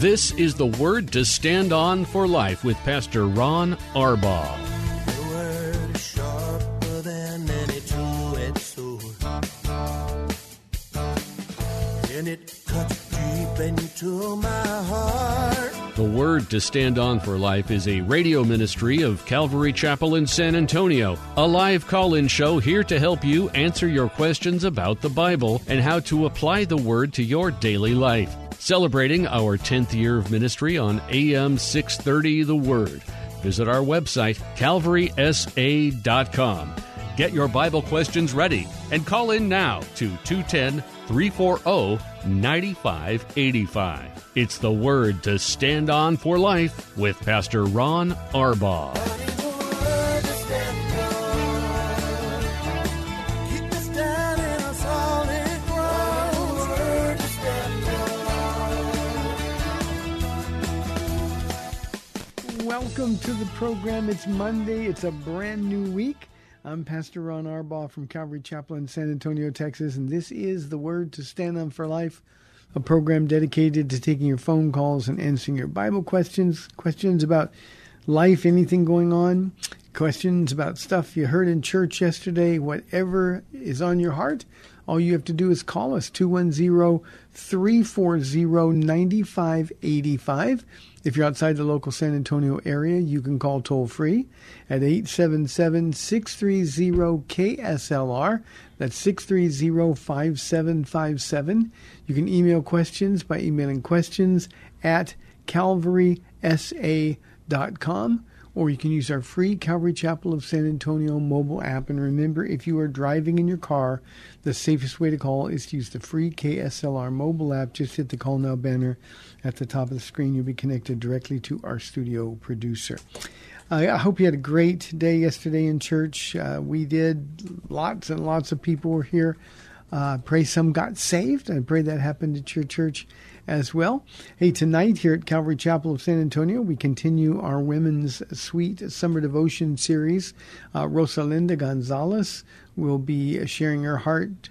This is the word to stand on for life with Pastor Ron Arbaugh. And it cuts deep into my heart. The Word to Stand On for Life is a radio ministry of Calvary Chapel in San Antonio, a live call in show here to help you answer your questions about the Bible and how to apply the Word to your daily life. Celebrating our 10th year of ministry on AM 630 The Word. Visit our website, calvarysa.com. Get your Bible questions ready and call in now to 210 340 9585. It's the word to stand on for life with Pastor Ron Arbaugh. Welcome to the program. It's Monday. It's a brand new week. I'm Pastor Ron Arbaugh from Calvary Chapel in San Antonio, Texas, and this is the Word to Stand on for Life, a program dedicated to taking your phone calls and answering your Bible questions, questions about life, anything going on, questions about stuff you heard in church yesterday, whatever is on your heart. All you have to do is call us 210 340 9585. If you're outside the local San Antonio area, you can call toll free at 877 630 KSLR. That's 630 5757. You can email questions by emailing questions at calvarysa.com or you can use our free Calvary Chapel of San Antonio mobile app. And remember, if you are driving in your car, the safest way to call is to use the free KSLR mobile app. Just hit the Call Now banner at the top of the screen. You'll be connected directly to our studio producer. Uh, I hope you had a great day yesterday in church. Uh, we did. Lots and lots of people were here. Uh, pray some got saved. I pray that happened at your church as well. Hey, tonight here at Calvary Chapel of San Antonio, we continue our Women's Sweet Summer Devotion series. Uh, Rosalinda Gonzalez will be sharing her heart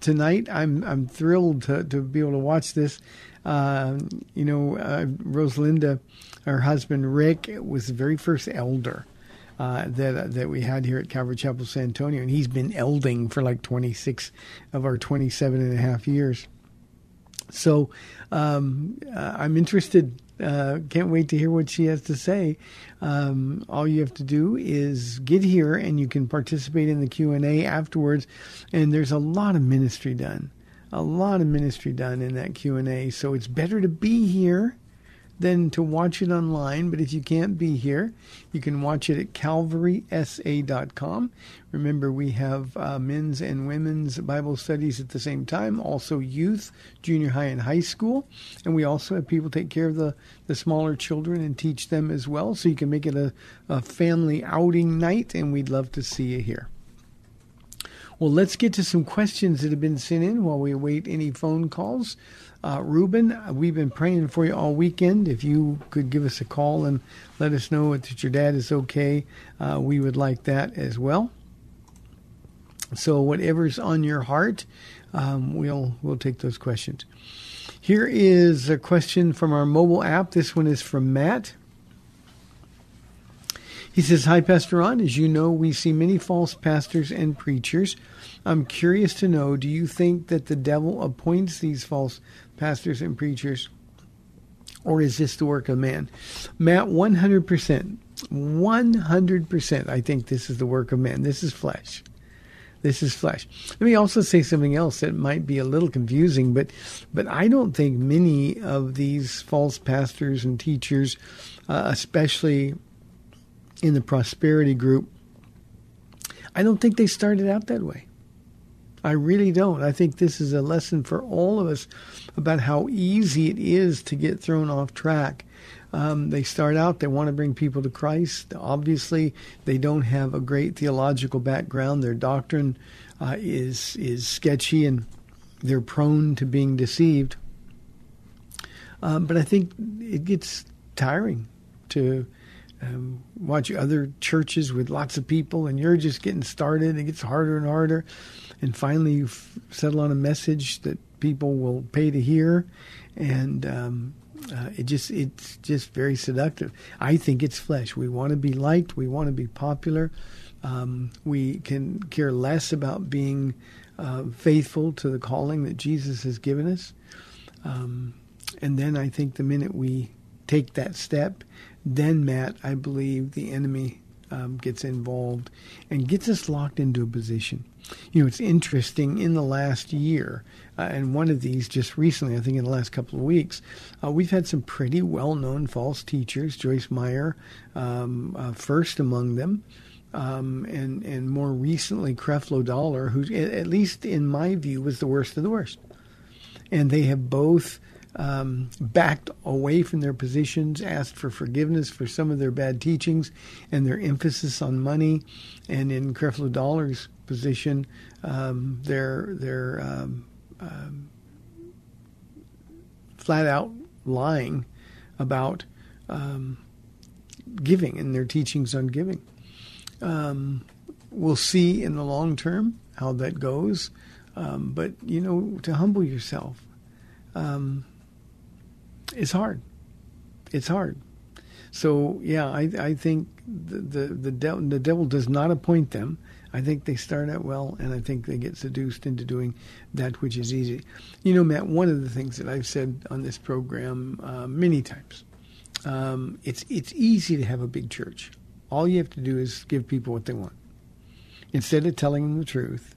tonight. I'm I'm thrilled to, to be able to watch this. Uh, you know, uh, Rosalinda, her husband Rick, was the very first elder. Uh, that that we had here at Calvary Chapel San Antonio, and he's been elding for like 26 of our 27 and a half years. So um, uh, I'm interested. Uh, can't wait to hear what she has to say. Um, all you have to do is get here, and you can participate in the Q and A afterwards. And there's a lot of ministry done, a lot of ministry done in that Q and A. So it's better to be here than to watch it online. But if you can't be here, you can watch it at calvarysa.com. Remember, we have uh, men's and women's Bible studies at the same time, also youth, junior high, and high school. And we also have people take care of the, the smaller children and teach them as well. So you can make it a, a family outing night, and we'd love to see you here. Well, let's get to some questions that have been sent in while we await any phone calls. Uh, Ruben, we've been praying for you all weekend. If you could give us a call and let us know that your dad is okay, uh, we would like that as well. So whatever's on your heart, um, we'll we'll take those questions. Here is a question from our mobile app. This one is from Matt. He says, Hi, Pastor Ron. As you know, we see many false pastors and preachers. I'm curious to know do you think that the devil appoints these false pastors and preachers, or is this the work of man? Matt, 100%. 100%. I think this is the work of man. This is flesh. This is flesh. Let me also say something else that might be a little confusing, but but I don't think many of these false pastors and teachers, uh, especially in the prosperity group, I don't think they started out that way. I really don't. I think this is a lesson for all of us about how easy it is to get thrown off track. Um, they start out, they want to bring people to Christ. Obviously, they don't have a great theological background. Their doctrine uh, is is sketchy, and they're prone to being deceived. Um, but I think it gets tiring to um, watch other churches with lots of people, and you're just getting started. It gets harder and harder, and finally you f- settle on a message that people will pay to hear, and um, uh, it just it's just very seductive. I think it's flesh. We want to be liked. We want to be popular. Um, we can care less about being uh, faithful to the calling that Jesus has given us. Um, and then I think the minute we take that step, then Matt, I believe the enemy um, gets involved and gets us locked into a position. You know, it's interesting in the last year, uh, and one of these just recently, I think in the last couple of weeks, uh, we've had some pretty well known false teachers, Joyce Meyer, um, uh, first among them. Um, and and more recently Creflo Dollar, who at least in my view was the worst of the worst, and they have both um, backed away from their positions, asked for forgiveness for some of their bad teachings and their emphasis on money. And in Creflo Dollar's position, um, they're they're um, um flat out lying about um, giving and their teachings on giving. Um, we'll see in the long term how that goes. but you know, to humble yourself. Um, it's hard. It's hard. So yeah, I I think the the the devil, the devil does not appoint them. I think they start out well, and I think they get seduced into doing that which is easy. You know, Matt, one of the things that I've said on this program uh, many times, um, it's it's easy to have a big church. All you have to do is give people what they want. Instead of telling them the truth,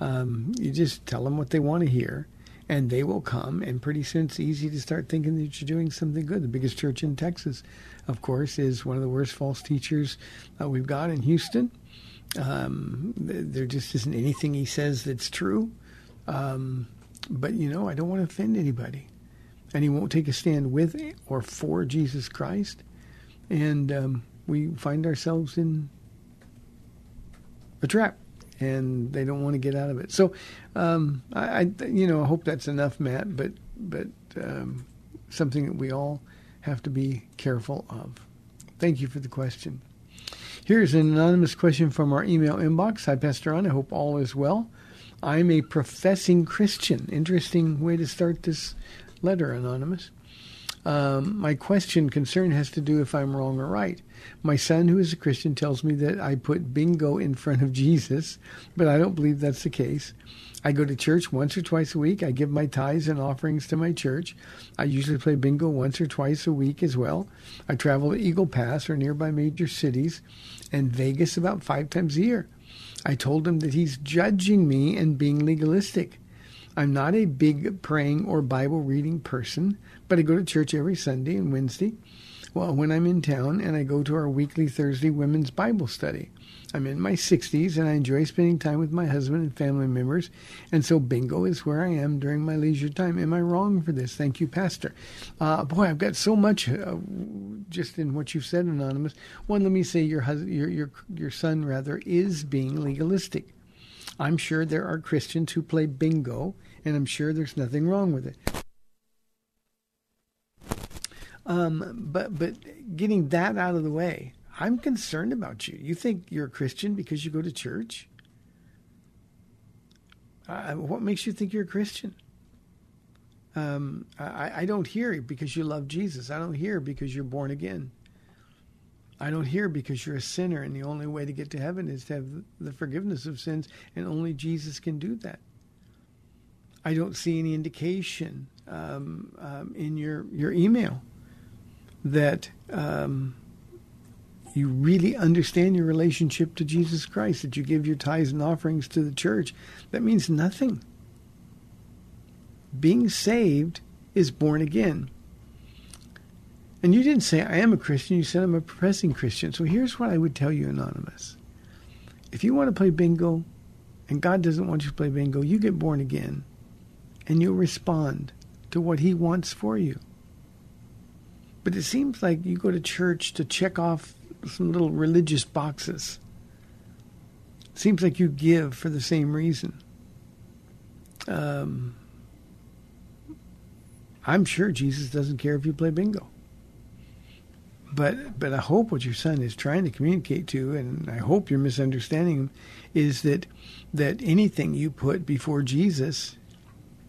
um, you just tell them what they want to hear, and they will come. And pretty soon it's easy to start thinking that you're doing something good. The biggest church in Texas, of course, is one of the worst false teachers uh, we've got in Houston. Um, there just isn't anything he says that's true. Um, but, you know, I don't want to offend anybody. And he won't take a stand with or for Jesus Christ. And um, we find ourselves in a trap and they don't want to get out of it. So, um, I, I, you know, I hope that's enough, Matt. But, but um, something that we all have to be careful of. Thank you for the question. Here's an anonymous question from our email inbox. Hi, Pastor Ron. I hope all is well. I'm a professing Christian. Interesting way to start this letter, anonymous. Um, my question concern has to do if I'm wrong or right. My son, who is a Christian, tells me that I put bingo in front of Jesus, but I don't believe that's the case. I go to church once or twice a week. I give my tithes and offerings to my church. I usually play bingo once or twice a week as well. I travel to Eagle Pass or nearby major cities and Vegas about five times a year. I told him that he's judging me and being legalistic. I'm not a big praying or Bible reading person, but I go to church every Sunday and Wednesday well, when I'm in town and I go to our weekly Thursday women's Bible study. I'm in my 60s and I enjoy spending time with my husband and family members, and so bingo is where I am during my leisure time. Am I wrong for this? Thank you, Pastor. Uh, boy, I've got so much uh, just in what you've said, Anonymous. One, let me say your, husband, your, your, your son, rather, is being legalistic. I'm sure there are Christians who play bingo, and I'm sure there's nothing wrong with it. Um, but but getting that out of the way, I'm concerned about you. You think you're a Christian because you go to church? Uh, what makes you think you're a Christian? Um, I, I don't hear because you love Jesus. I don't hear because you're born again. I don't hear because you're a sinner, and the only way to get to heaven is to have the forgiveness of sins, and only Jesus can do that. I don't see any indication um, um, in your your email that um, you really understand your relationship to Jesus Christ, that you give your tithes and offerings to the church, that means nothing. Being saved is born again. And you didn't say, I am a Christian. You said, I'm a professing Christian. So here's what I would tell you, Anonymous. If you want to play bingo and God doesn't want you to play bingo, you get born again and you'll respond to what He wants for you. But it seems like you go to church to check off some little religious boxes. Seems like you give for the same reason. Um, I'm sure Jesus doesn't care if you play bingo. But but I hope what your son is trying to communicate to, and I hope you're misunderstanding is that that anything you put before Jesus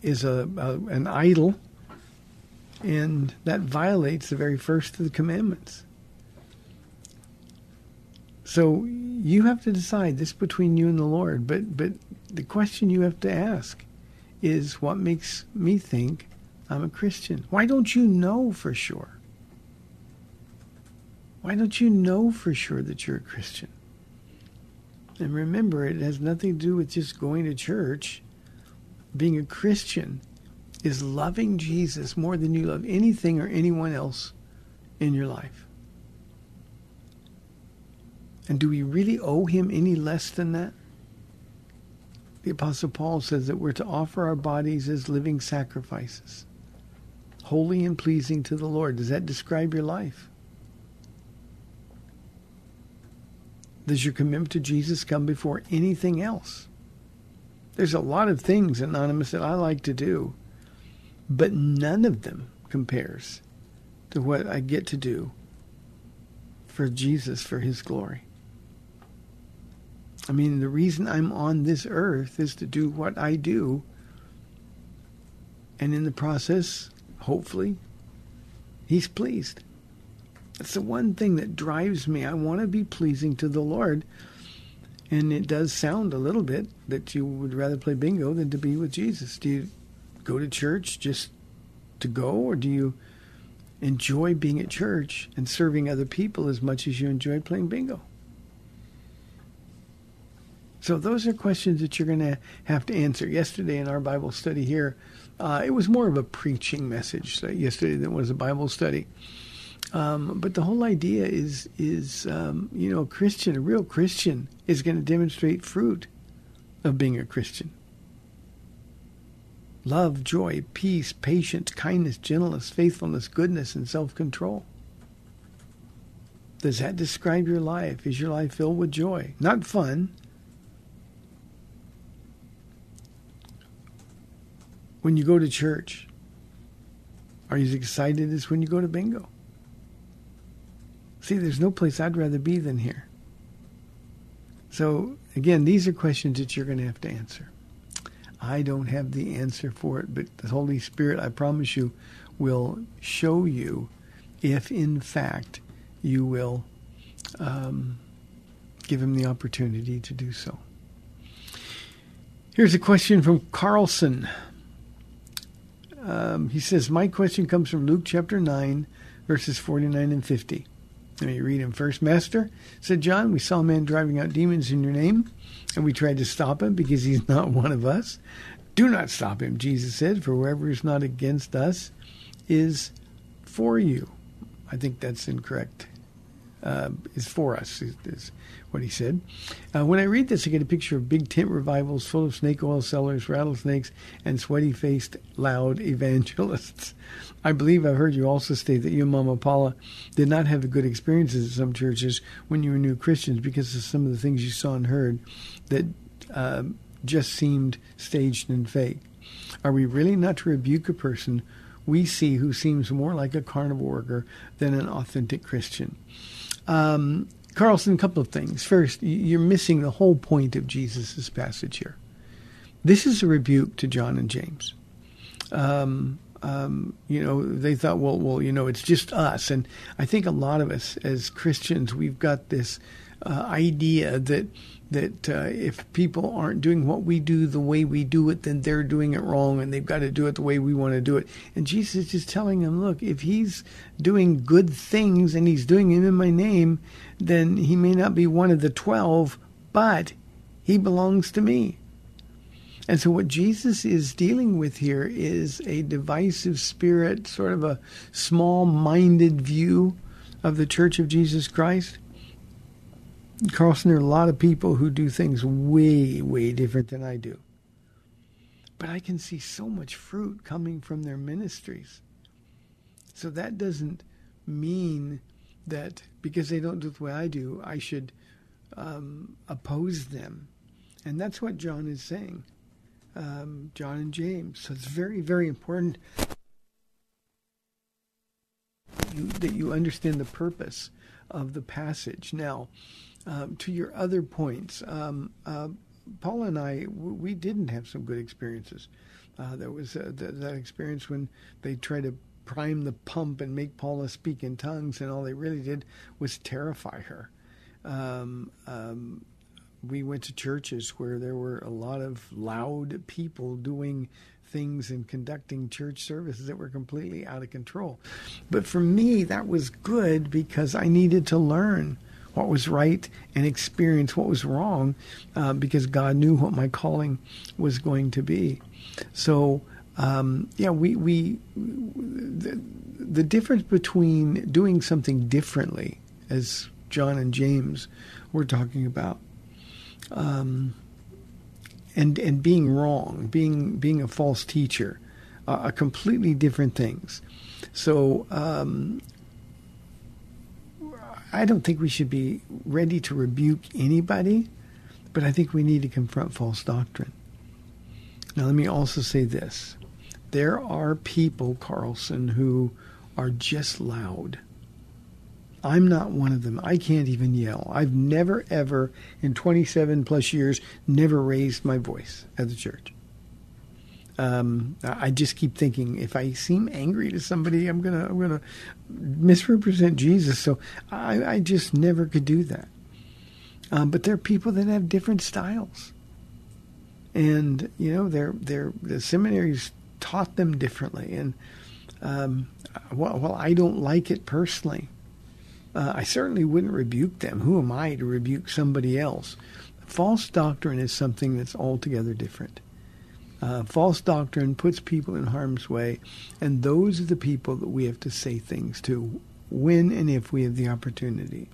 is a, a an idol, and that violates the very first of the commandments. So you have to decide this between you and the Lord. But but the question you have to ask is what makes me think I'm a Christian? Why don't you know for sure? Why don't you know for sure that you're a Christian? And remember, it has nothing to do with just going to church. Being a Christian is loving Jesus more than you love anything or anyone else in your life. And do we really owe him any less than that? The Apostle Paul says that we're to offer our bodies as living sacrifices, holy and pleasing to the Lord. Does that describe your life? Does your commitment to Jesus come before anything else? There's a lot of things, Anonymous, that I like to do, but none of them compares to what I get to do for Jesus, for His glory. I mean, the reason I'm on this earth is to do what I do. And in the process, hopefully, He's pleased. That's the one thing that drives me. I want to be pleasing to the Lord. And it does sound a little bit that you would rather play bingo than to be with Jesus. Do you go to church just to go, or do you enjoy being at church and serving other people as much as you enjoy playing bingo? So those are questions that you're going to have to answer. Yesterday in our Bible study here, uh, it was more of a preaching message yesterday than was a Bible study. Um, but the whole idea is is um, you know a Christian, a real Christian, is going to demonstrate fruit of being a Christian. Love, joy, peace, patience, kindness, gentleness, faithfulness, goodness, and self-control. Does that describe your life? Is your life filled with joy? Not fun. When you go to church, are you as excited as when you go to bingo? See, there's no place I'd rather be than here. So, again, these are questions that you're going to have to answer. I don't have the answer for it, but the Holy Spirit, I promise you, will show you if, in fact, you will um, give him the opportunity to do so. Here's a question from Carlson. Um, he says, My question comes from Luke chapter 9, verses 49 and 50. Let me read him first. Master, said John, we saw a man driving out demons in your name, and we tried to stop him because he's not one of us. Do not stop him, Jesus said, for whoever is not against us is for you. I think that's incorrect. Uh, is for us, is, is what he said. Uh, when I read this, I get a picture of big tent revivals full of snake oil sellers, rattlesnakes, and sweaty faced, loud evangelists. I believe I've heard you also state that you and Mama Paula did not have good experiences at some churches when you were new Christians because of some of the things you saw and heard that uh, just seemed staged and fake. Are we really not to rebuke a person we see who seems more like a carnival worker than an authentic Christian? Um, Carlson, a couple of things. First, you're missing the whole point of Jesus' passage here. This is a rebuke to John and James. Um, um, you know, they thought, well, well, you know, it's just us. And I think a lot of us as Christians, we've got this uh, idea that that uh, if people aren't doing what we do the way we do it, then they're doing it wrong, and they've got to do it the way we want to do it. And Jesus is just telling them, look, if he's doing good things and he's doing them in my name, then he may not be one of the twelve, but he belongs to me. And so, what Jesus is dealing with here is a divisive spirit, sort of a small minded view of the Church of Jesus Christ. Carlson, there are a lot of people who do things way, way different than I do. But I can see so much fruit coming from their ministries. So that doesn't mean that because they don't do it the way I do, I should um, oppose them. And that's what John is saying, um, John and James. So it's very, very important you, that you understand the purpose of the passage. Now, um, to your other points, um, uh, Paula and I, we didn't have some good experiences. Uh, there was uh, th- that experience when they tried to prime the pump and make Paula speak in tongues, and all they really did was terrify her. Um, um, we went to churches where there were a lot of loud people doing things and conducting church services that were completely out of control. But for me, that was good because I needed to learn what was right and experience what was wrong uh, because God knew what my calling was going to be. So, um, yeah, we, we the, the difference between doing something differently, as John and James were talking about, um, and and being wrong, being being a false teacher, uh, are completely different things. So um, I don't think we should be ready to rebuke anybody, but I think we need to confront false doctrine. Now, let me also say this: there are people, Carlson, who are just loud. I'm not one of them. I can't even yell. I've never, ever, in 27 plus years, never raised my voice at the church. Um, I just keep thinking if I seem angry to somebody, I'm gonna I'm gonna misrepresent Jesus. So I, I just never could do that. Um, but there are people that have different styles, and you know, they're they're the seminaries taught them differently. And um, well, well, I don't like it personally uh, I certainly wouldn't rebuke them. Who am I to rebuke somebody else? False doctrine is something that's altogether different. Uh, false doctrine puts people in harm's way, and those are the people that we have to say things to when and if we have the opportunity.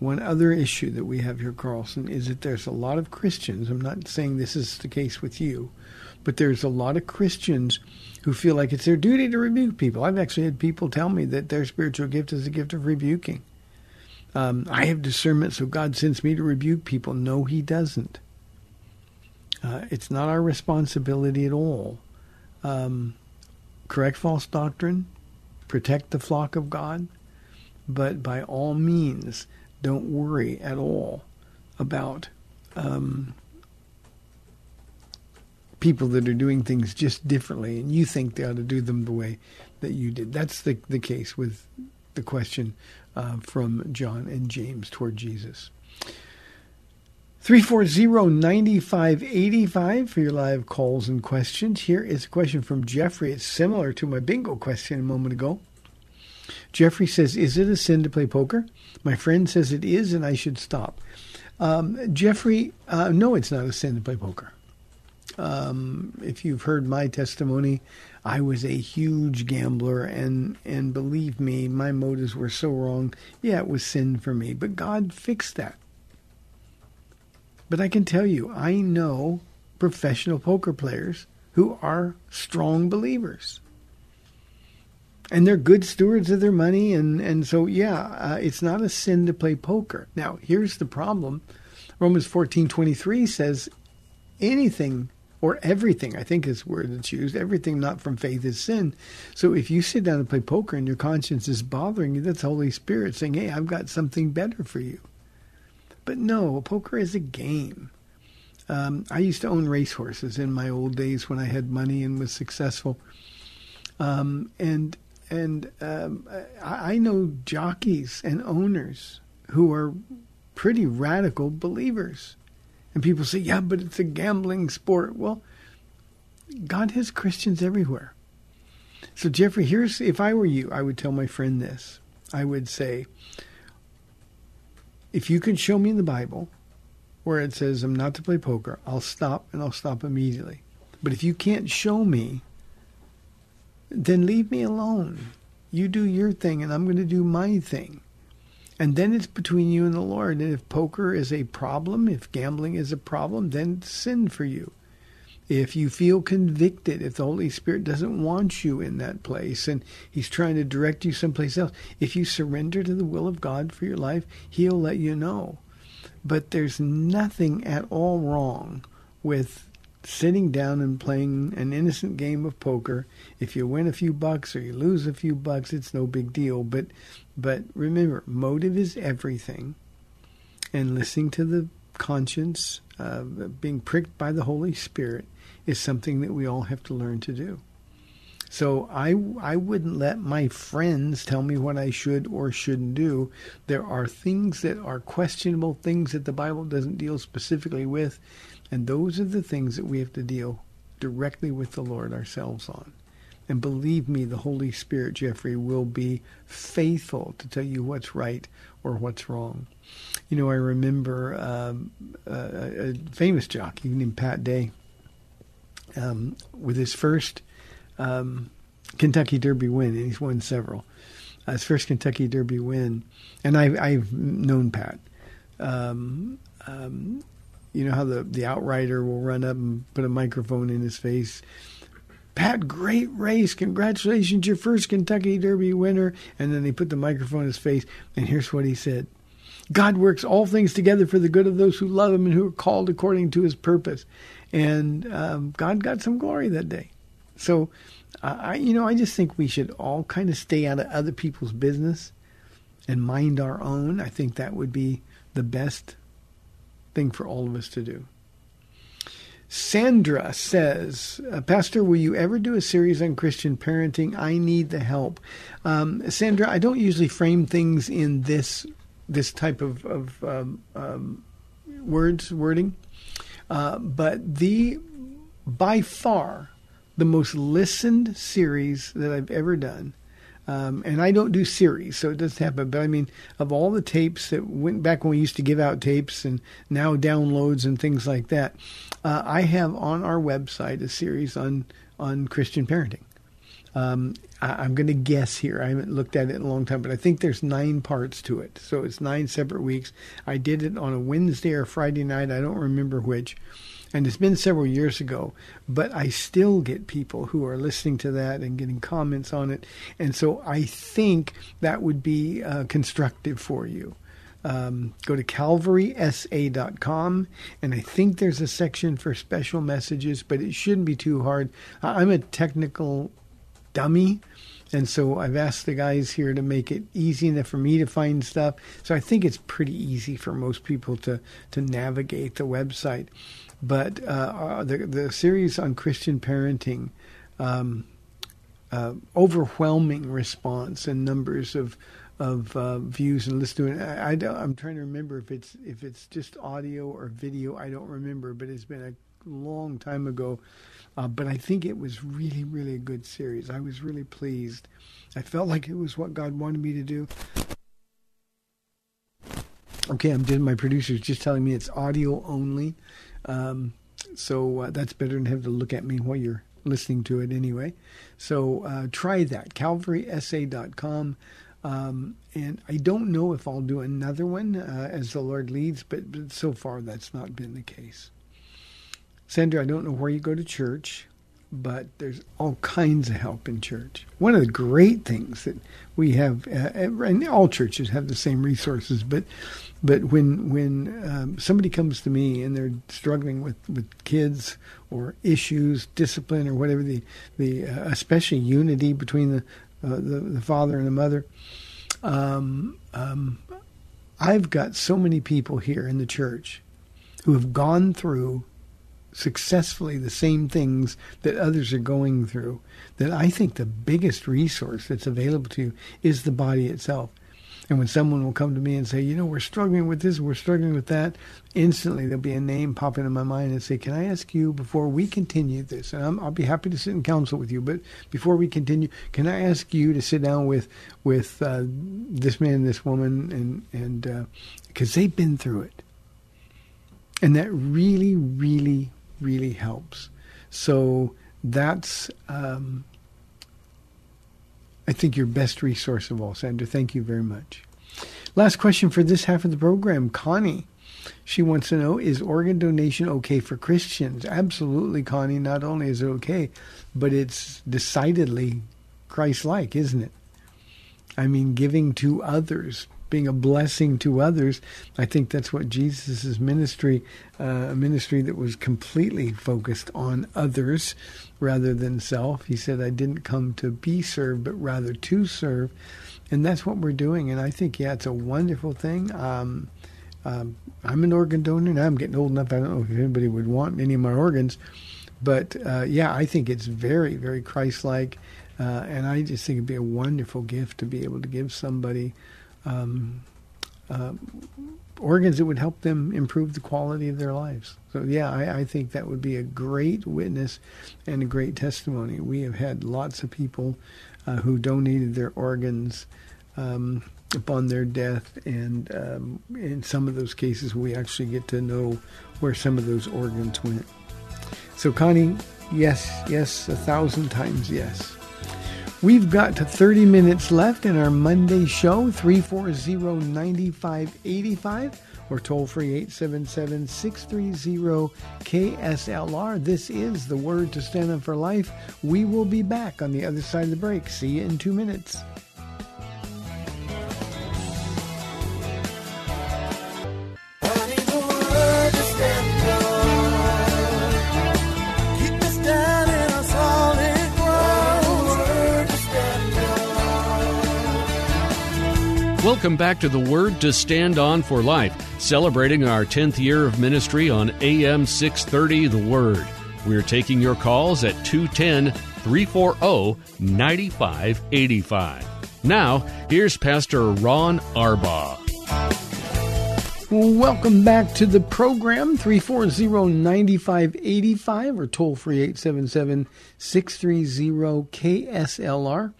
One other issue that we have here, Carlson, is that there's a lot of Christians. I'm not saying this is the case with you, but there's a lot of Christians who feel like it's their duty to rebuke people. I've actually had people tell me that their spiritual gift is a gift of rebuking. Um, I have discernment, so God sends me to rebuke people. No, He doesn't. Uh, it's not our responsibility at all. Um, correct false doctrine, protect the flock of God, but by all means, don't worry at all about um, people that are doing things just differently, and you think they ought to do them the way that you did. That's the the case with the question uh, from John and James toward Jesus. 340-9585 for your live calls and questions. Here is a question from Jeffrey. It's similar to my bingo question a moment ago. Jeffrey says, Is it a sin to play poker? My friend says it is, and I should stop. Um, Jeffrey, uh, no, it's not a sin to play poker. Um, if you've heard my testimony, I was a huge gambler, and and believe me, my motives were so wrong. Yeah, it was sin for me, but God fixed that. But I can tell you, I know professional poker players who are strong believers. And they're good stewards of their money, and, and so yeah, uh, it's not a sin to play poker. Now, here's the problem: Romans fourteen twenty three says, anything or everything, I think is word that's used. Everything not from faith is sin. So if you sit down and play poker and your conscience is bothering you, that's Holy Spirit saying, hey, I've got something better for you. But no, poker is a game. Um, I used to own racehorses in my old days when I had money and was successful. Um, and and um, I, I know jockeys and owners who are pretty radical believers. And people say, yeah, but it's a gambling sport. Well, God has Christians everywhere. So, Jeffrey, here's if I were you, I would tell my friend this. I would say, if you can show me in the Bible where it says I'm not to play poker, I'll stop and I'll stop immediately. But if you can't show me, then leave me alone. You do your thing and I'm going to do my thing. And then it's between you and the Lord. And if poker is a problem, if gambling is a problem, then sin for you. If you feel convicted, if the Holy Spirit doesn't want you in that place and He's trying to direct you someplace else, if you surrender to the will of God for your life, He'll let you know. But there's nothing at all wrong with sitting down and playing an innocent game of poker. If you win a few bucks or you lose a few bucks, it's no big deal. But but remember, motive is everything. And listening to the conscience, uh, being pricked by the Holy Spirit, is something that we all have to learn to do. So I I wouldn't let my friends tell me what I should or shouldn't do. There are things that are questionable, things that the Bible doesn't deal specifically with, and those are the things that we have to deal directly with the Lord ourselves on. And believe me, the Holy Spirit, Jeffrey, will be faithful to tell you what's right or what's wrong. You know, I remember um, a, a famous jockey named Pat Day um, with his first um, Kentucky Derby win, and he's won several. Uh, his first Kentucky Derby win, and I've, I've known Pat. Um, um, you know how the the outrider will run up and put a microphone in his face. Pat, great race! Congratulations, your first Kentucky Derby winner. And then they put the microphone in his face, and here's what he said: God works all things together for the good of those who love Him and who are called according to His purpose. And um, God got some glory that day. So, uh, I, you know, I just think we should all kind of stay out of other people's business and mind our own. I think that would be the best thing for all of us to do. Sandra says, uh, Pastor, will you ever do a series on Christian parenting? I need the help. Um, Sandra, I don't usually frame things in this this type of, of um, um, words wording, uh, but the by far the most listened series that I've ever done. Um, and I don't do series, so it doesn't happen. But I mean, of all the tapes that went back when we used to give out tapes and now downloads and things like that, uh, I have on our website a series on on Christian parenting. Um, I, am going to guess here. I haven't looked at it in a long time, but I think there's nine parts to it. So it's nine separate weeks. I did it on a Wednesday or Friday night. I don't remember which and it's been several years ago, but I still get people who are listening to that and getting comments on it. And so I think that would be uh, constructive for you. Um, go to calvarysa.com, and I think there's a section for special messages, but it shouldn't be too hard. I'm a technical dummy. And so I've asked the guys here to make it easy enough for me to find stuff. So I think it's pretty easy for most people to, to navigate the website. But uh, uh, the the series on Christian parenting, um, uh, overwhelming response and numbers of of uh, views and listeners. I, I am trying to remember if it's if it's just audio or video. I don't remember, but it's been a long time ago. Uh, but I think it was really, really a good series. I was really pleased. I felt like it was what God wanted me to do. Okay, I'm doing my producer's just telling me it's audio only. Um, so uh, that's better than have to look at me while you're listening to it anyway. So uh, try that, calvarysa.com. Um, and I don't know if I'll do another one uh, as the Lord leads, but, but so far that's not been the case. Sandra, I don't know where you go to church, but there's all kinds of help in church. One of the great things that we have, uh, and all churches have the same resources, but but when when um, somebody comes to me and they're struggling with, with kids or issues, discipline or whatever the the uh, especially unity between the, uh, the, the father and the mother, um, um, I've got so many people here in the church who have gone through successfully the same things that others are going through that I think the biggest resource that's available to you is the body itself. And when someone will come to me and say, you know, we're struggling with this, we're struggling with that, instantly there'll be a name pop into my mind and say, can I ask you before we continue this? And i will be happy to sit in counsel with you, but before we continue, can I ask you to sit down with with uh, this man this woman, and and because uh, they've been through it, and that really, really, really helps. So that's. Um, I think your best resource of all, Sandra. Thank you very much. Last question for this half of the program. Connie, she wants to know Is organ donation okay for Christians? Absolutely, Connie. Not only is it okay, but it's decidedly Christ like, isn't it? I mean, giving to others, being a blessing to others. I think that's what Jesus' ministry, uh, a ministry that was completely focused on others rather than self. He said, I didn't come to be served, but rather to serve. And that's what we're doing. And I think, yeah, it's a wonderful thing. Um, um, I'm an organ donor now. I'm getting old enough. I don't know if anybody would want any of my organs. But uh, yeah, I think it's very, very Christ like. Uh, and I just think it'd be a wonderful gift to be able to give somebody um, uh, organs that would help them improve the quality of their lives. So, yeah, I, I, think that would be a great witness and a great testimony. We have had lots of people uh, who donated their organs um, upon their death, and um, in some of those cases, we actually get to know where some of those organs went. So, Connie, yes, yes, a thousand times yes. We've got to 30 minutes left in our Monday show, 340 9585 or toll free 877 630 KSLR. This is the word to stand up for life. We will be back on the other side of the break. See you in two minutes. Welcome back to the Word to Stand On for Life, celebrating our 10th year of ministry on AM 630 The Word. We're taking your calls at 210 340 9585. Now, here's Pastor Ron Arbaugh. Welcome back to the program, 340-9585 or toll free 877-630-KSLR.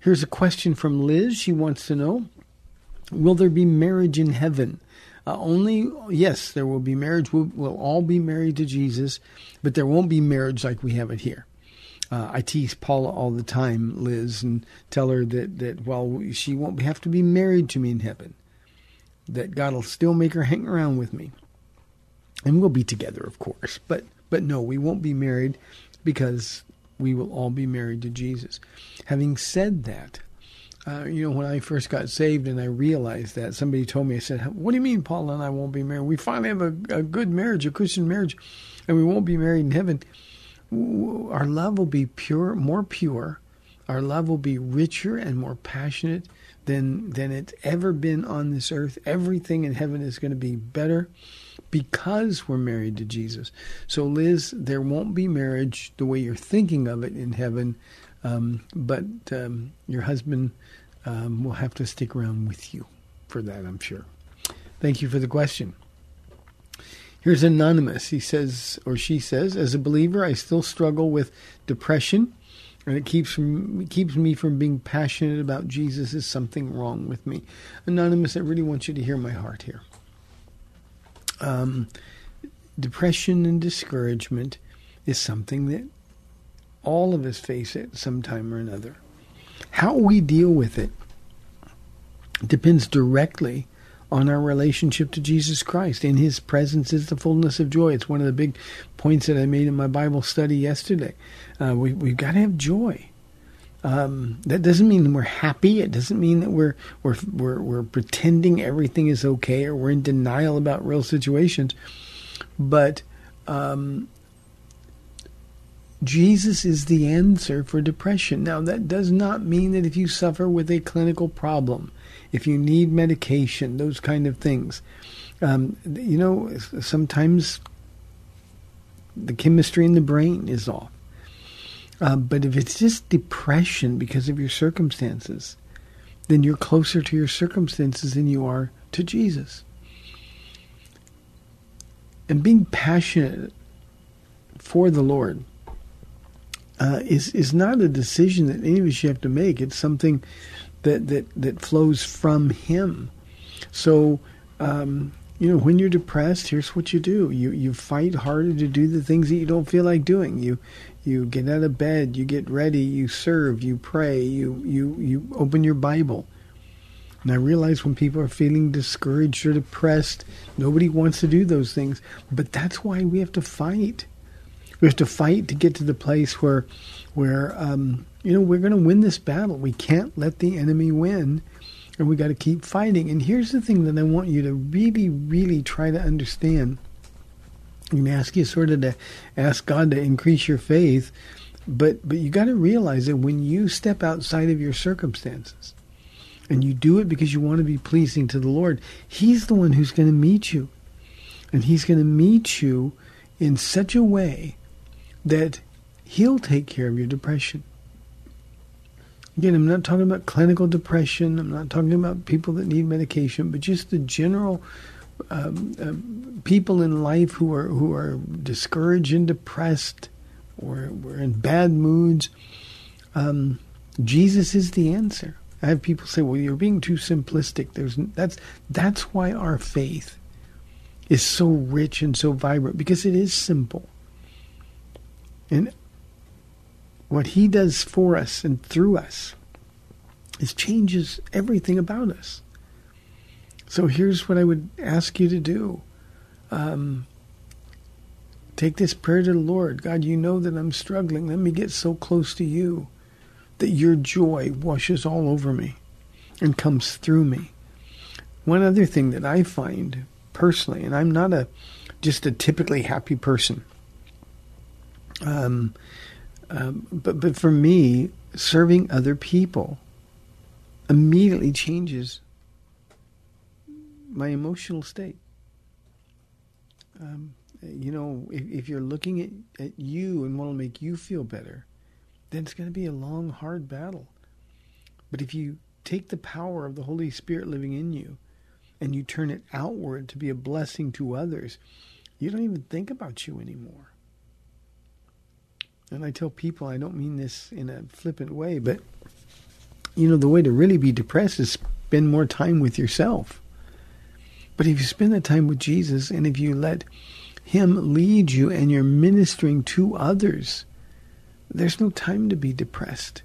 Here's a question from Liz. She wants to know, Will there be marriage in heaven? Uh, only, yes, there will be marriage. We'll, we'll, all be married to Jesus, but there won't be marriage like we have it here. Uh, I tease Paula all the time, Liz, and tell her that, that while she won't have to be married to me in heaven, that God will still make her hang around with me. And we'll be together, of course. But, but no, we won't be married because we will all be married to Jesus. Having said that, uh, you know, when I first got saved and I realized that, somebody told me, I said, What do you mean, Paula and I won't be married? We finally have a, a good marriage, a Christian marriage, and we won't be married in heaven. Our love will be pure, more pure. Our love will be richer and more passionate than than it's ever been on this earth. Everything in heaven is going to be better because we're married to Jesus. So, Liz, there won't be marriage the way you're thinking of it in heaven, um, but um, your husband um, will have to stick around with you for that, I'm sure. Thank you for the question. Here's Anonymous. He says, or she says, as a believer, I still struggle with depression, and it keeps from, keeps me from being passionate about Jesus. Is something wrong with me? Anonymous, I really want you to hear my heart here. Um, depression and discouragement is something that all of us face it some time or another. How we deal with it depends directly on our relationship to Jesus Christ. In His presence is the fullness of joy. It's one of the big points that I made in my Bible study yesterday. Uh, we, we've got to have joy. Um, that doesn't mean we're happy. It doesn't mean that we're, we're we're we're pretending everything is okay or we're in denial about real situations. But um, Jesus is the answer for depression. Now, that does not mean that if you suffer with a clinical problem, if you need medication, those kind of things, um, you know, sometimes the chemistry in the brain is off. Uh, but if it's just depression because of your circumstances, then you're closer to your circumstances than you are to Jesus. And being passionate for the Lord uh, is is not a decision that any of us have to make. It's something that that that flows from Him. So. Um, you know, when you're depressed, here's what you do. You you fight harder to do the things that you don't feel like doing. You you get out of bed, you get ready, you serve, you pray, you you you open your Bible. And I realize when people are feeling discouraged or depressed, nobody wants to do those things. But that's why we have to fight. We have to fight to get to the place where, where um, you know, we're going to win this battle. We can't let the enemy win, and we got to keep fighting. And here's the thing that I want you to really, really try to understand. I'm going to ask you sort of to ask God to increase your faith, but but you got to realize that when you step outside of your circumstances, and you do it because you want to be pleasing to the Lord, He's the one who's going to meet you, and He's going to meet you in such a way that He'll take care of your depression. Again, I'm not talking about clinical depression. I'm not talking about people that need medication, but just the general um, uh, people in life who are who are discouraged and depressed, or we're in bad moods. Um, Jesus is the answer. I have people say, "Well, you're being too simplistic." There's that's that's why our faith is so rich and so vibrant because it is simple. And what he does for us and through us is changes everything about us. So here's what I would ask you to do. Um, take this prayer to the Lord. God, you know that I'm struggling. Let me get so close to you that your joy washes all over me and comes through me. One other thing that I find personally, and I'm not a just a typically happy person. Um, um, but but for me, serving other people immediately changes my emotional state. Um, you know, if, if, you're looking at, at you and want to make you feel better, then it's going to be a long, hard battle. But if you take the power of the Holy Spirit living in you and you turn it outward to be a blessing to others, you don't even think about you anymore. And I tell people, I don't mean this in a flippant way, but you know, the way to really be depressed is spend more time with yourself. But if you spend that time with Jesus and if you let Him lead you and you're ministering to others, there's no time to be depressed.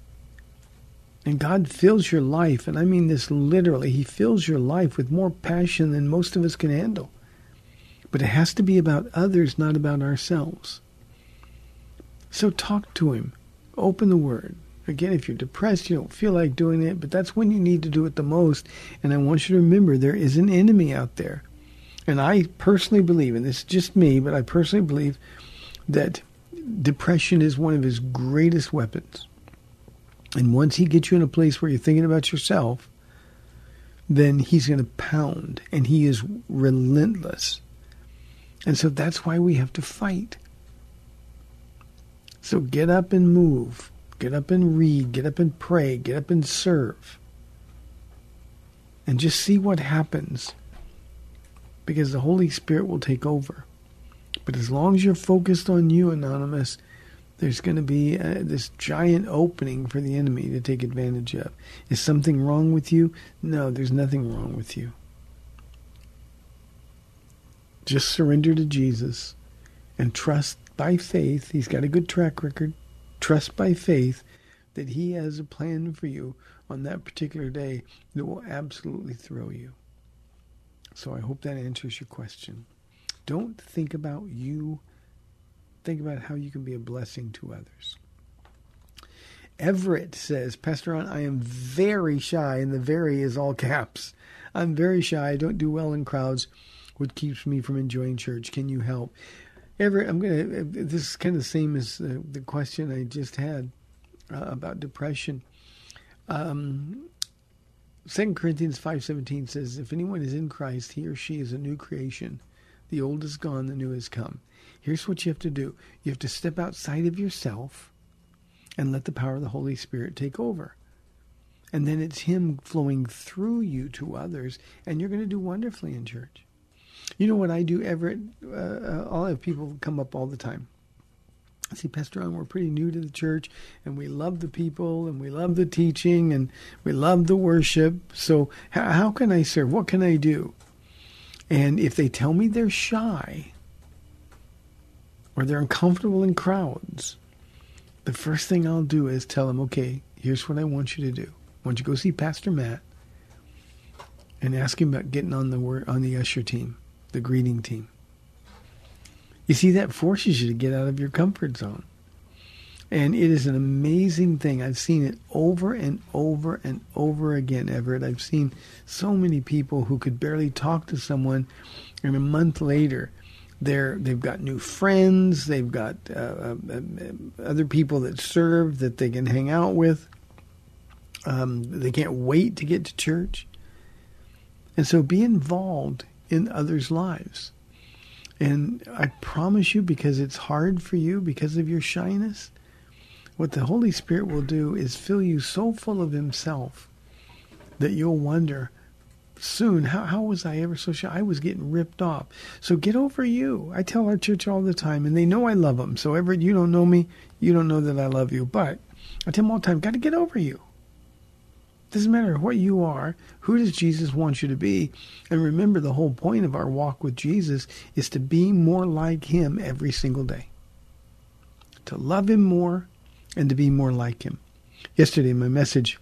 And God fills your life, and I mean this literally, He fills your life with more passion than most of us can handle. But it has to be about others, not about ourselves. So talk to him. Open the word. Again, if you're depressed, you don't feel like doing it, but that's when you need to do it the most. And I want you to remember there is an enemy out there. And I personally believe, and this is just me, but I personally believe that depression is one of his greatest weapons. And once he gets you in a place where you're thinking about yourself, then he's going to pound, and he is relentless. And so that's why we have to fight. So get up and move. Get up and read. Get up and pray. Get up and serve. And just see what happens. Because the Holy Spirit will take over. But as long as you're focused on you, Anonymous, there's going to be uh, this giant opening for the enemy to take advantage of. Is something wrong with you? No, there's nothing wrong with you. Just surrender to Jesus and trust by faith, he's got a good track record. Trust by faith that he has a plan for you on that particular day that will absolutely throw you. So I hope that answers your question. Don't think about you. Think about how you can be a blessing to others. Everett says, Pastor Ron, I am very shy, and the very is all caps. I'm very shy. I don't do well in crowds, which keeps me from enjoying church. Can you help? Everett, I'm gonna. This is kind of the same as the, the question I just had uh, about depression. Um, Second Corinthians five seventeen says, "If anyone is in Christ, he or she is a new creation. The old is gone, the new has come." Here's what you have to do: you have to step outside of yourself and let the power of the Holy Spirit take over. And then it's Him flowing through you to others, and you're going to do wonderfully in church. You know what I do, Everett? Uh, uh, I'll have people come up all the time. See, Pastor Ron, we're pretty new to the church, and we love the people, and we love the teaching, and we love the worship. So, how, how can I serve? What can I do? And if they tell me they're shy or they're uncomfortable in crowds, the first thing I'll do is tell them, okay, here's what I want you to do. I want you to go see Pastor Matt, and ask him about getting on the on the usher team, the greeting team. You see, that forces you to get out of your comfort zone. And it is an amazing thing. I've seen it over and over and over again, Everett. I've seen so many people who could barely talk to someone, and a month later, they're they've got new friends, they've got uh, uh, uh, other people that serve that they can hang out with. Um, they can't wait to get to church, and so be involved in others' lives. And I promise you, because it's hard for you because of your shyness, what the Holy Spirit will do is fill you so full of Himself that you'll wonder soon, how, how was I ever so shy? I was getting ripped off. So get over you. I tell our church all the time, and they know I love them. So, Everett, you don't know me. You don't know that I love you. But I tell them all the time, got to get over you. Doesn't matter what you are. Who does Jesus want you to be? And remember, the whole point of our walk with Jesus is to be more like Him every single day. To love Him more and to be more like Him. Yesterday, my message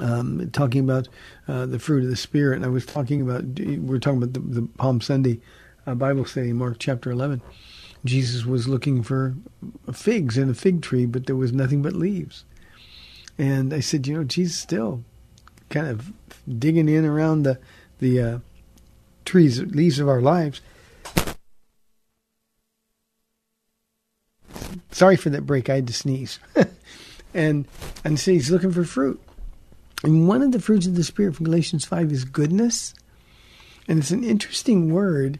um, talking about uh, the fruit of the Spirit. And I was talking about, we're talking about the, the Palm Sunday uh, Bible study, Mark chapter 11. Jesus was looking for figs in a fig tree, but there was nothing but leaves. And I said, you know, Jesus still kind of digging in around the the uh, trees, leaves of our lives. Sorry for that break. I had to sneeze. and and so he's looking for fruit. And one of the fruits of the Spirit from Galatians 5 is goodness. And it's an interesting word.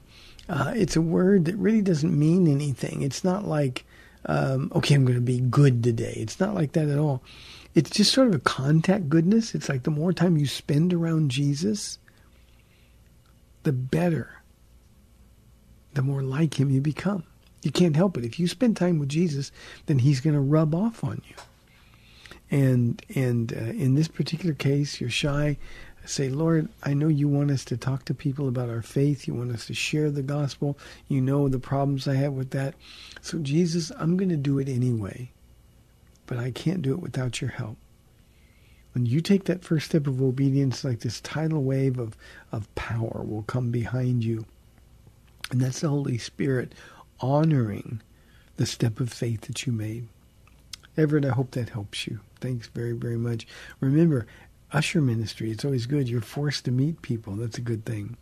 Uh, it's a word that really doesn't mean anything. It's not like, um, okay, I'm going to be good today. It's not like that at all. It's just sort of a contact goodness. It's like the more time you spend around Jesus, the better, the more like him you become. You can't help it. If you spend time with Jesus, then he's going to rub off on you and and uh, in this particular case you're shy say lord i know you want us to talk to people about our faith you want us to share the gospel you know the problems i have with that so jesus i'm going to do it anyway but i can't do it without your help when you take that first step of obedience like this tidal wave of of power will come behind you and that's the holy spirit honoring the step of faith that you made everett i hope that helps you Thanks very, very much. Remember, usher ministry, it's always good. You're forced to meet people. That's a good thing.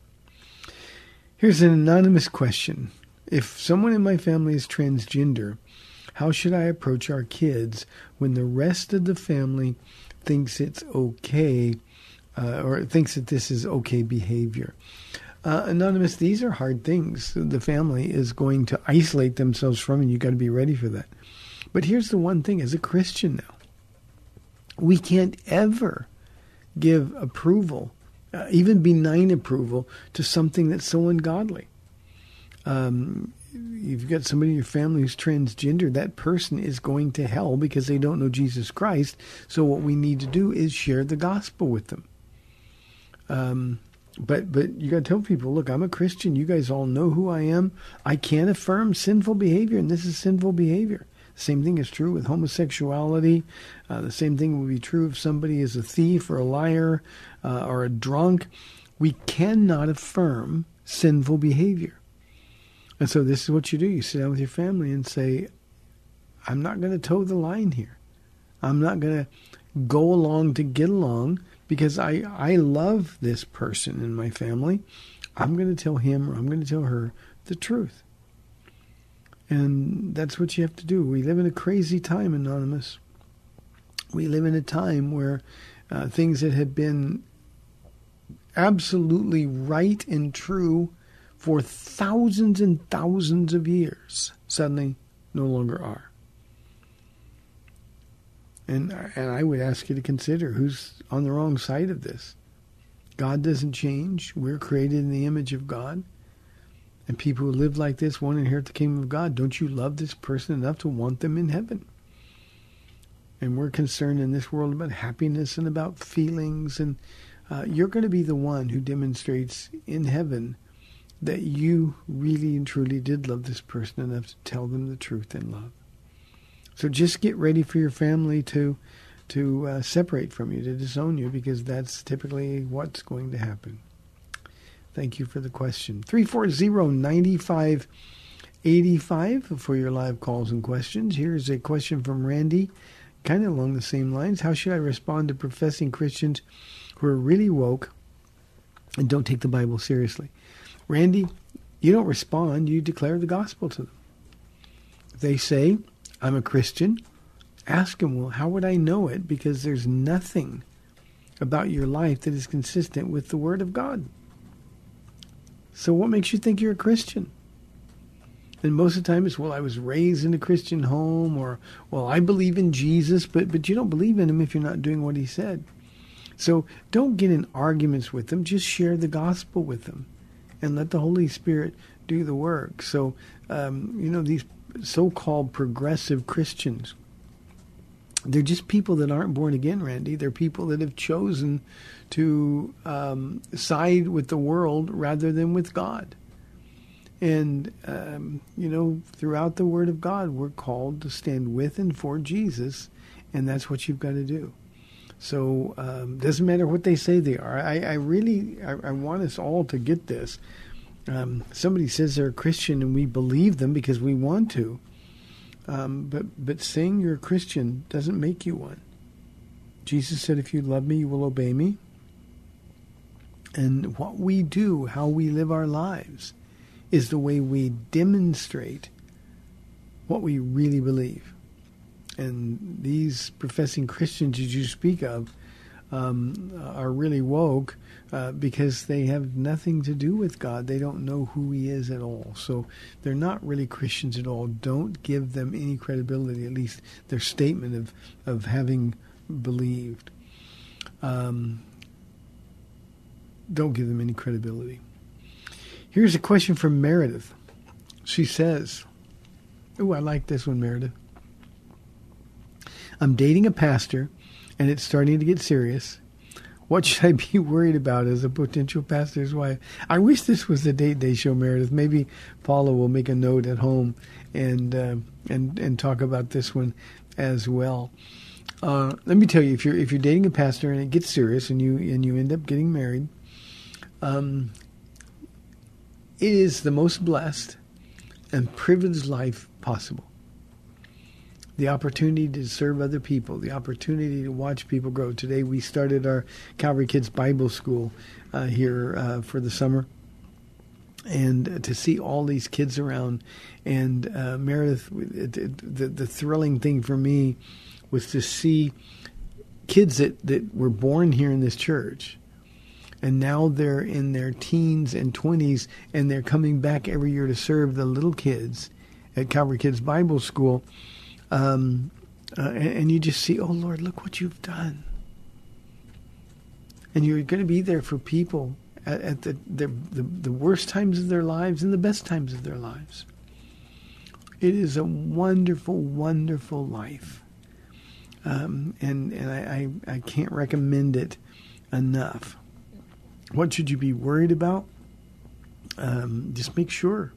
Here's an anonymous question. If someone in my family is transgender, how should I approach our kids when the rest of the family thinks it's okay uh, or thinks that this is okay behavior? Uh, anonymous, these are hard things. The family is going to isolate themselves from, and you've got to be ready for that. But here's the one thing as a Christian now, we can't ever give approval, uh, even benign approval, to something that's so ungodly. Um, you've got somebody in your family who's transgender, that person is going to hell because they don't know Jesus Christ. So what we need to do is share the gospel with them. Um, but but you got to tell people, look, I'm a Christian. You guys all know who I am. I can't affirm sinful behavior, and this is sinful behavior. Same thing is true with homosexuality. Uh, the same thing would be true if somebody is a thief or a liar uh, or a drunk. We cannot affirm sinful behavior. And so this is what you do. You sit down with your family and say, I'm not going to toe the line here. I'm not going to go along to get along because I, I love this person in my family. I'm going to tell him or I'm going to tell her the truth. And that's what you have to do. We live in a crazy time, Anonymous. We live in a time where uh, things that have been absolutely right and true for thousands and thousands of years suddenly no longer are. And, and I would ask you to consider who's on the wrong side of this. God doesn't change. We're created in the image of God. And people who live like this won't inherit the kingdom of God. Don't you love this person enough to want them in heaven? And we're concerned in this world about happiness and about feelings. And uh, you're going to be the one who demonstrates in heaven that you really and truly did love this person enough to tell them the truth in love. So just get ready for your family to to uh, separate from you, to disown you, because that's typically what's going to happen. Thank you for the question. 340-9585 for your live calls and questions. Here's a question from Randy, kind of along the same lines. How should I respond to professing Christians who are really woke and don't take the Bible seriously? Randy, you don't respond, you declare the gospel to them. They say, I'm a Christian, ask them, well, how would I know it? Because there's nothing about your life that is consistent with the Word of God. So what makes you think you're a Christian? And most of the time it's, well, I was raised in a Christian home, or, well, I believe in Jesus, but, but you don't believe in him if you're not doing what he said. So don't get in arguments with them. Just share the gospel with them and let the Holy Spirit do the work. So, um, you know, these so called progressive Christians, they're just people that aren't born again, Randy. They're people that have chosen to um, side with the world rather than with God. And, um, you know, throughout the Word of God, we're called to stand with and for Jesus, and that's what you've got to do. So um, doesn't matter what they say they are. I, I really I, I, want us all to get this. Um, somebody says they're a Christian and we believe them because we want to. Um, but but saying you're a Christian doesn't make you one. Jesus said, "If you love me, you will obey me." And what we do, how we live our lives, is the way we demonstrate what we really believe and these professing Christians that you speak of um, are really woke uh, because they have nothing to do with God. They don't know who He is at all. So they're not really Christians at all. Don't give them any credibility, at least their statement of, of having believed. Um, don't give them any credibility. Here's a question from Meredith. She says, Oh, I like this one, Meredith. I'm dating a pastor and it's starting to get serious. What should I be worried about as a potential pastor's wife? I wish this was the date day show, Meredith. Maybe Paula will make a note at home and uh, and and talk about this one as well. Uh, let me tell you, if you're if you're dating a pastor and it gets serious and you and you end up getting married, um, it is the most blessed and privileged life possible the opportunity to serve other people, the opportunity to watch people grow. Today we started our Calvary Kids Bible School uh, here uh, for the summer. And to see all these kids around, and uh, Meredith, it, it, the, the thrilling thing for me was to see kids that, that were born here in this church, and now they're in their teens and 20s, and they're coming back every year to serve the little kids at Calvary Kids Bible School um, uh, and, and, you just see, oh Lord, look what you've done. And you're going to be there for people at, at the, the, the, the worst times of their lives and the best times of their lives. It is a wonderful, wonderful life. Um, and and I, I, I can't recommend it enough. What should you be worried about? Um, just make sure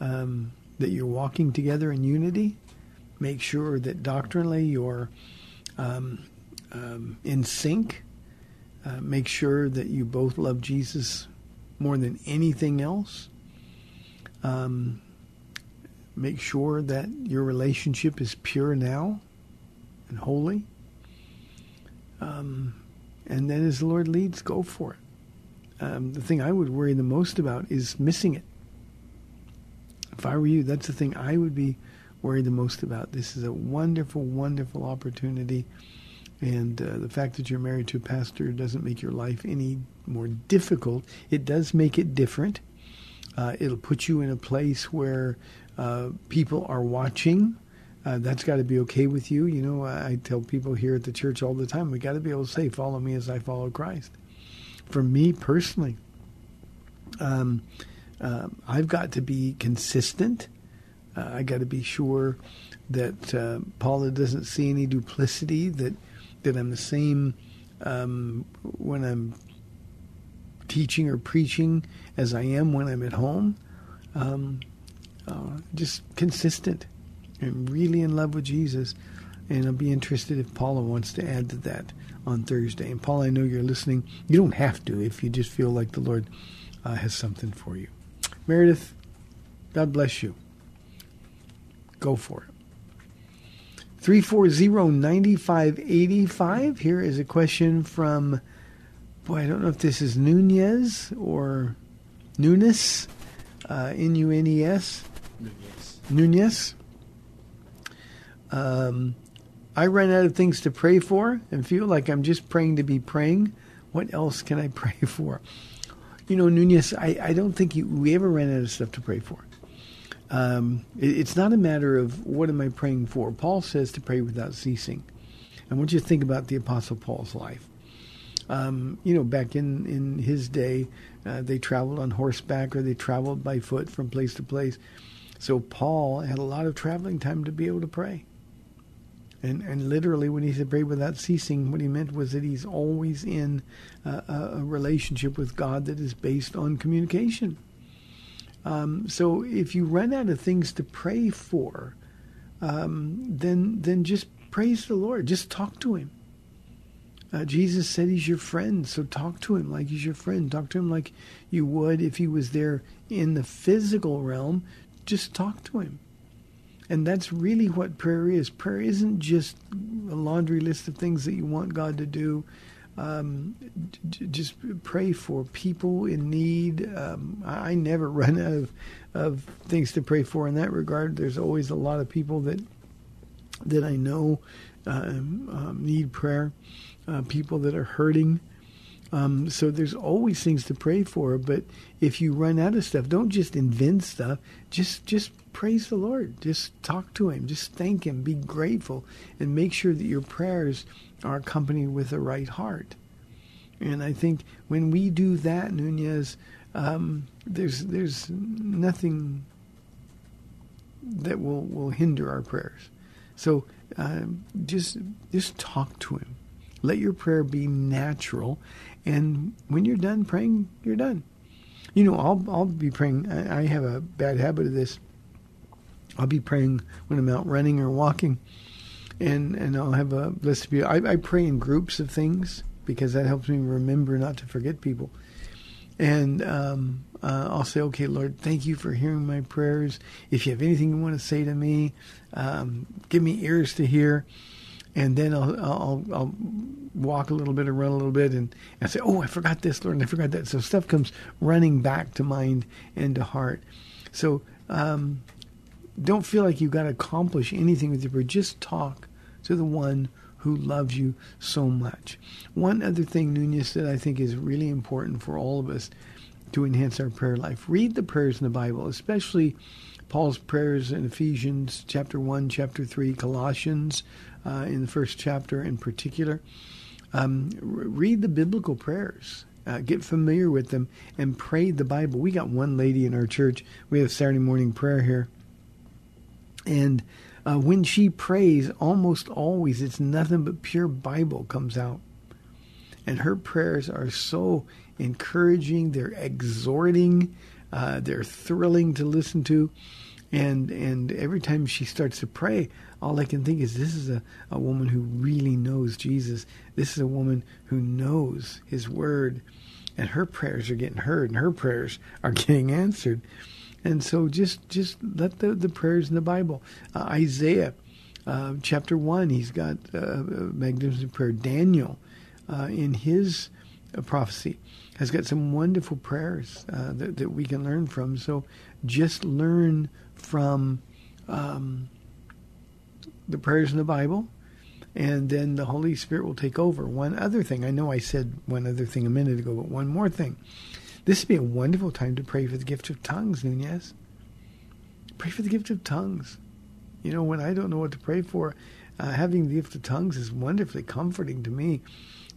um, that you're walking together in unity make sure that doctrinally you're um, um, in sync. Uh, make sure that you both love Jesus more than anything else. Um, make sure that your relationship is pure now and holy. Um, and then, as the Lord leads, go for it. Um, the thing I would worry the most about is missing it. If I were you, that's the thing I would be worry the most about. This is a wonderful, wonderful opportunity. And uh, the fact that you're married to a pastor doesn't make your life any more difficult. It does make it different. Uh, it'll put you in a place where uh, people are watching. Uh, that's got to be okay with you. You know, I tell people here at the church all the time, we got to be able to say, "Follow me as I follow Christ." For me personally, um, uh, I've got to be consistent uh, I got to be sure that uh, Paula doesn't see any duplicity. That that I'm the same um, when I'm teaching or preaching as I am when I'm at home. Um, uh, just consistent and really in love with Jesus. And I'll be interested if Paula wants to add to that on Thursday. And Paula, I know you're listening. You don't have to if you just feel like the Lord uh, has something for you. Meredith, God bless you. Go for it. 340-9585. Here is a question from, boy, I don't know if this is Nunez or Nunes, uh, N-U-N-E-S. Nunez. Nunez. Um, I run out of things to pray for and feel like I'm just praying to be praying. What else can I pray for? You know, Nunez, I, I don't think you, we ever ran out of stuff to pray for. Um, it, it's not a matter of what am I praying for. Paul says to pray without ceasing. I want you to think about the Apostle Paul's life. Um, you know, back in, in his day, uh, they traveled on horseback or they traveled by foot from place to place. So Paul had a lot of traveling time to be able to pray. And, and literally, when he said pray without ceasing, what he meant was that he's always in a, a relationship with God that is based on communication. Um, so if you run out of things to pray for, um, then then just praise the Lord. Just talk to Him. Uh, Jesus said He's your friend, so talk to Him like He's your friend. Talk to Him like you would if He was there in the physical realm. Just talk to Him. And that's really what prayer is. Prayer isn't just a laundry list of things that you want God to do. Um, just pray for people in need. Um, I, I never run out of, of things to pray for in that regard. There's always a lot of people that that I know um, um, need prayer, uh, people that are hurting. Um, so there's always things to pray for. But if you run out of stuff, don't just invent stuff. Just just praise the Lord. Just talk to Him. Just thank Him. Be grateful, and make sure that your prayers are company with the right heart. And I think when we do that, Nunez, um, there's there's nothing that will, will hinder our prayers. So um, just just talk to Him. Let your prayer be natural, and when you're done praying, you're done. You know, I'll I'll be praying. I, I have a bad habit of this. I'll be praying when I'm out running or walking, and and I'll have a list of people. I, I pray in groups of things because that helps me remember not to forget people. And um, uh, I'll say, okay, Lord, thank you for hearing my prayers. If you have anything you want to say to me, um, give me ears to hear. And then I'll, I'll, I'll walk a little bit or run a little bit and, and say, oh, I forgot this, Lord, and I forgot that. So stuff comes running back to mind and to heart. So um, don't feel like you've got to accomplish anything with your prayer. Just talk to the one who loves you so much. One other thing, Nunez, that I think is really important for all of us to enhance our prayer life. Read the prayers in the Bible, especially Paul's prayers in Ephesians chapter 1, chapter 3, Colossians uh, in the first chapter in particular. Um, read the biblical prayers. Uh, get familiar with them and pray the Bible. We got one lady in our church. We have Saturday morning prayer here. And uh, when she prays, almost always it's nothing but pure Bible comes out. And her prayers are so encouraging, they're exhorting, uh, they're thrilling to listen to. And, and every time she starts to pray, all I can think is this is a, a woman who really knows Jesus. This is a woman who knows his word. And her prayers are getting heard and her prayers are getting answered. And so just just let the, the prayers in the Bible. Uh, Isaiah uh, chapter 1, he's got uh, a magnificent prayer. Daniel uh, in his uh, prophecy has got some wonderful prayers that, that we can learn from. So just learn from um, the prayers in the Bible, and then the Holy Spirit will take over. One other thing, I know I said one other thing a minute ago, but one more thing. This would be a wonderful time to pray for the gift of tongues, Nunez. Pray for the gift of tongues. You know, when I don't know what to pray for, uh, having the gift of tongues is wonderfully comforting to me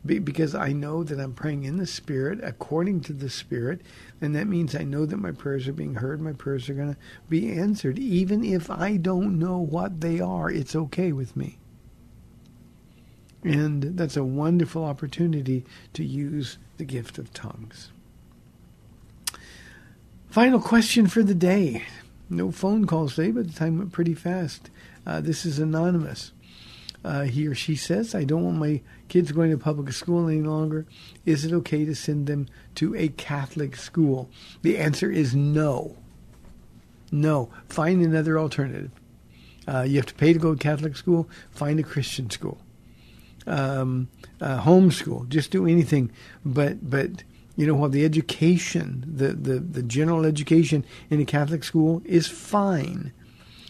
because I know that I'm praying in the Spirit, according to the Spirit, and that means I know that my prayers are being heard, my prayers are going to be answered. Even if I don't know what they are, it's okay with me. And that's a wonderful opportunity to use the gift of tongues. Final question for the day. No phone calls today, but the time went pretty fast. Uh, this is anonymous. uh, he or she says, I don't want my kids going to public school any longer. Is it okay to send them to a Catholic school? The answer is no. No. Find another alternative. Uh, you have to pay to go to Catholic school. Find a Christian school. Um, uh, homeschool. Just do anything. But but you know while the education, the, the the general education in a Catholic school is fine,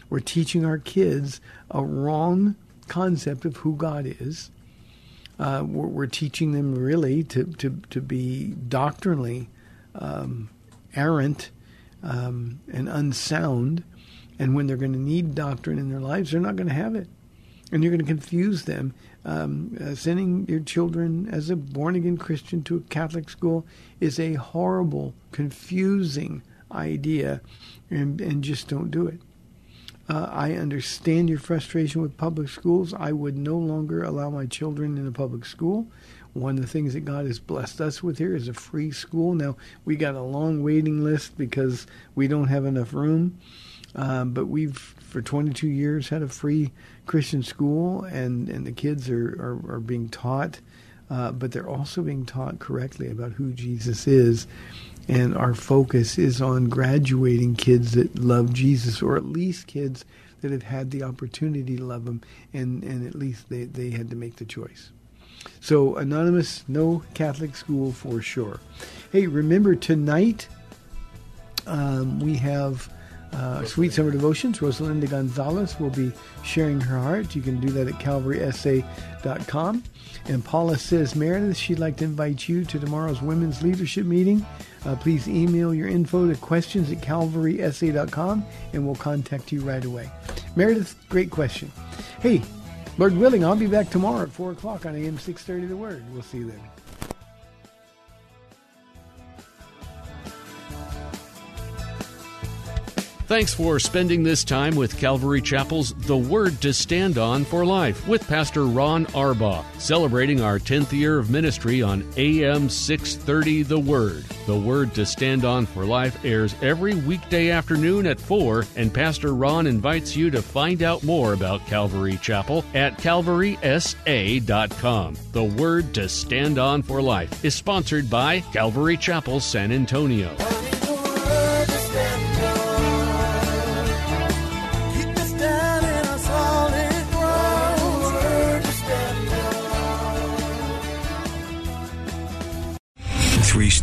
we're teaching our kids a wrong concept of who God is. Uh, we're, we're, teaching them really to to to be doctrinally um, errant um, and unsound and when they're going to need doctrine in their lives, they're not going to have it. And you're going to confuse them. Um, uh, sending your children as a born again Christian to a Catholic school is a horrible, confusing idea, and, and just don't do it. Uh, I understand your frustration with public schools. I would no longer allow my children in a public school. One of the things that God has blessed us with here is a free school. Now, we got a long waiting list because we don't have enough room. Um, but we've for 22 years had a free Christian school, and, and the kids are, are, are being taught, uh, but they're also being taught correctly about who Jesus is. And our focus is on graduating kids that love Jesus, or at least kids that have had the opportunity to love him, and, and at least they, they had to make the choice. So, Anonymous, no Catholic school for sure. Hey, remember tonight um, we have uh, Sweet Summer Devotions. Rosalinda Gonzalez will be sharing her heart. You can do that at calvarysa.com. And Paula says, Meredith, she'd like to invite you to tomorrow's women's leadership meeting. Uh, please email your info to questions at calvarysa.com and we'll contact you right away. Meredith, great question. Hey, Lord willing, I'll be back tomorrow at 4 o'clock on AM 630 The Word. We'll see you then. Thanks for spending this time with Calvary Chapel's The Word to Stand On for Life with Pastor Ron Arbaugh, celebrating our 10th year of ministry on AM 630 The Word. The Word to Stand On for Life airs every weekday afternoon at 4, and Pastor Ron invites you to find out more about Calvary Chapel at calvarysa.com. The Word to Stand On for Life is sponsored by Calvary Chapel San Antonio.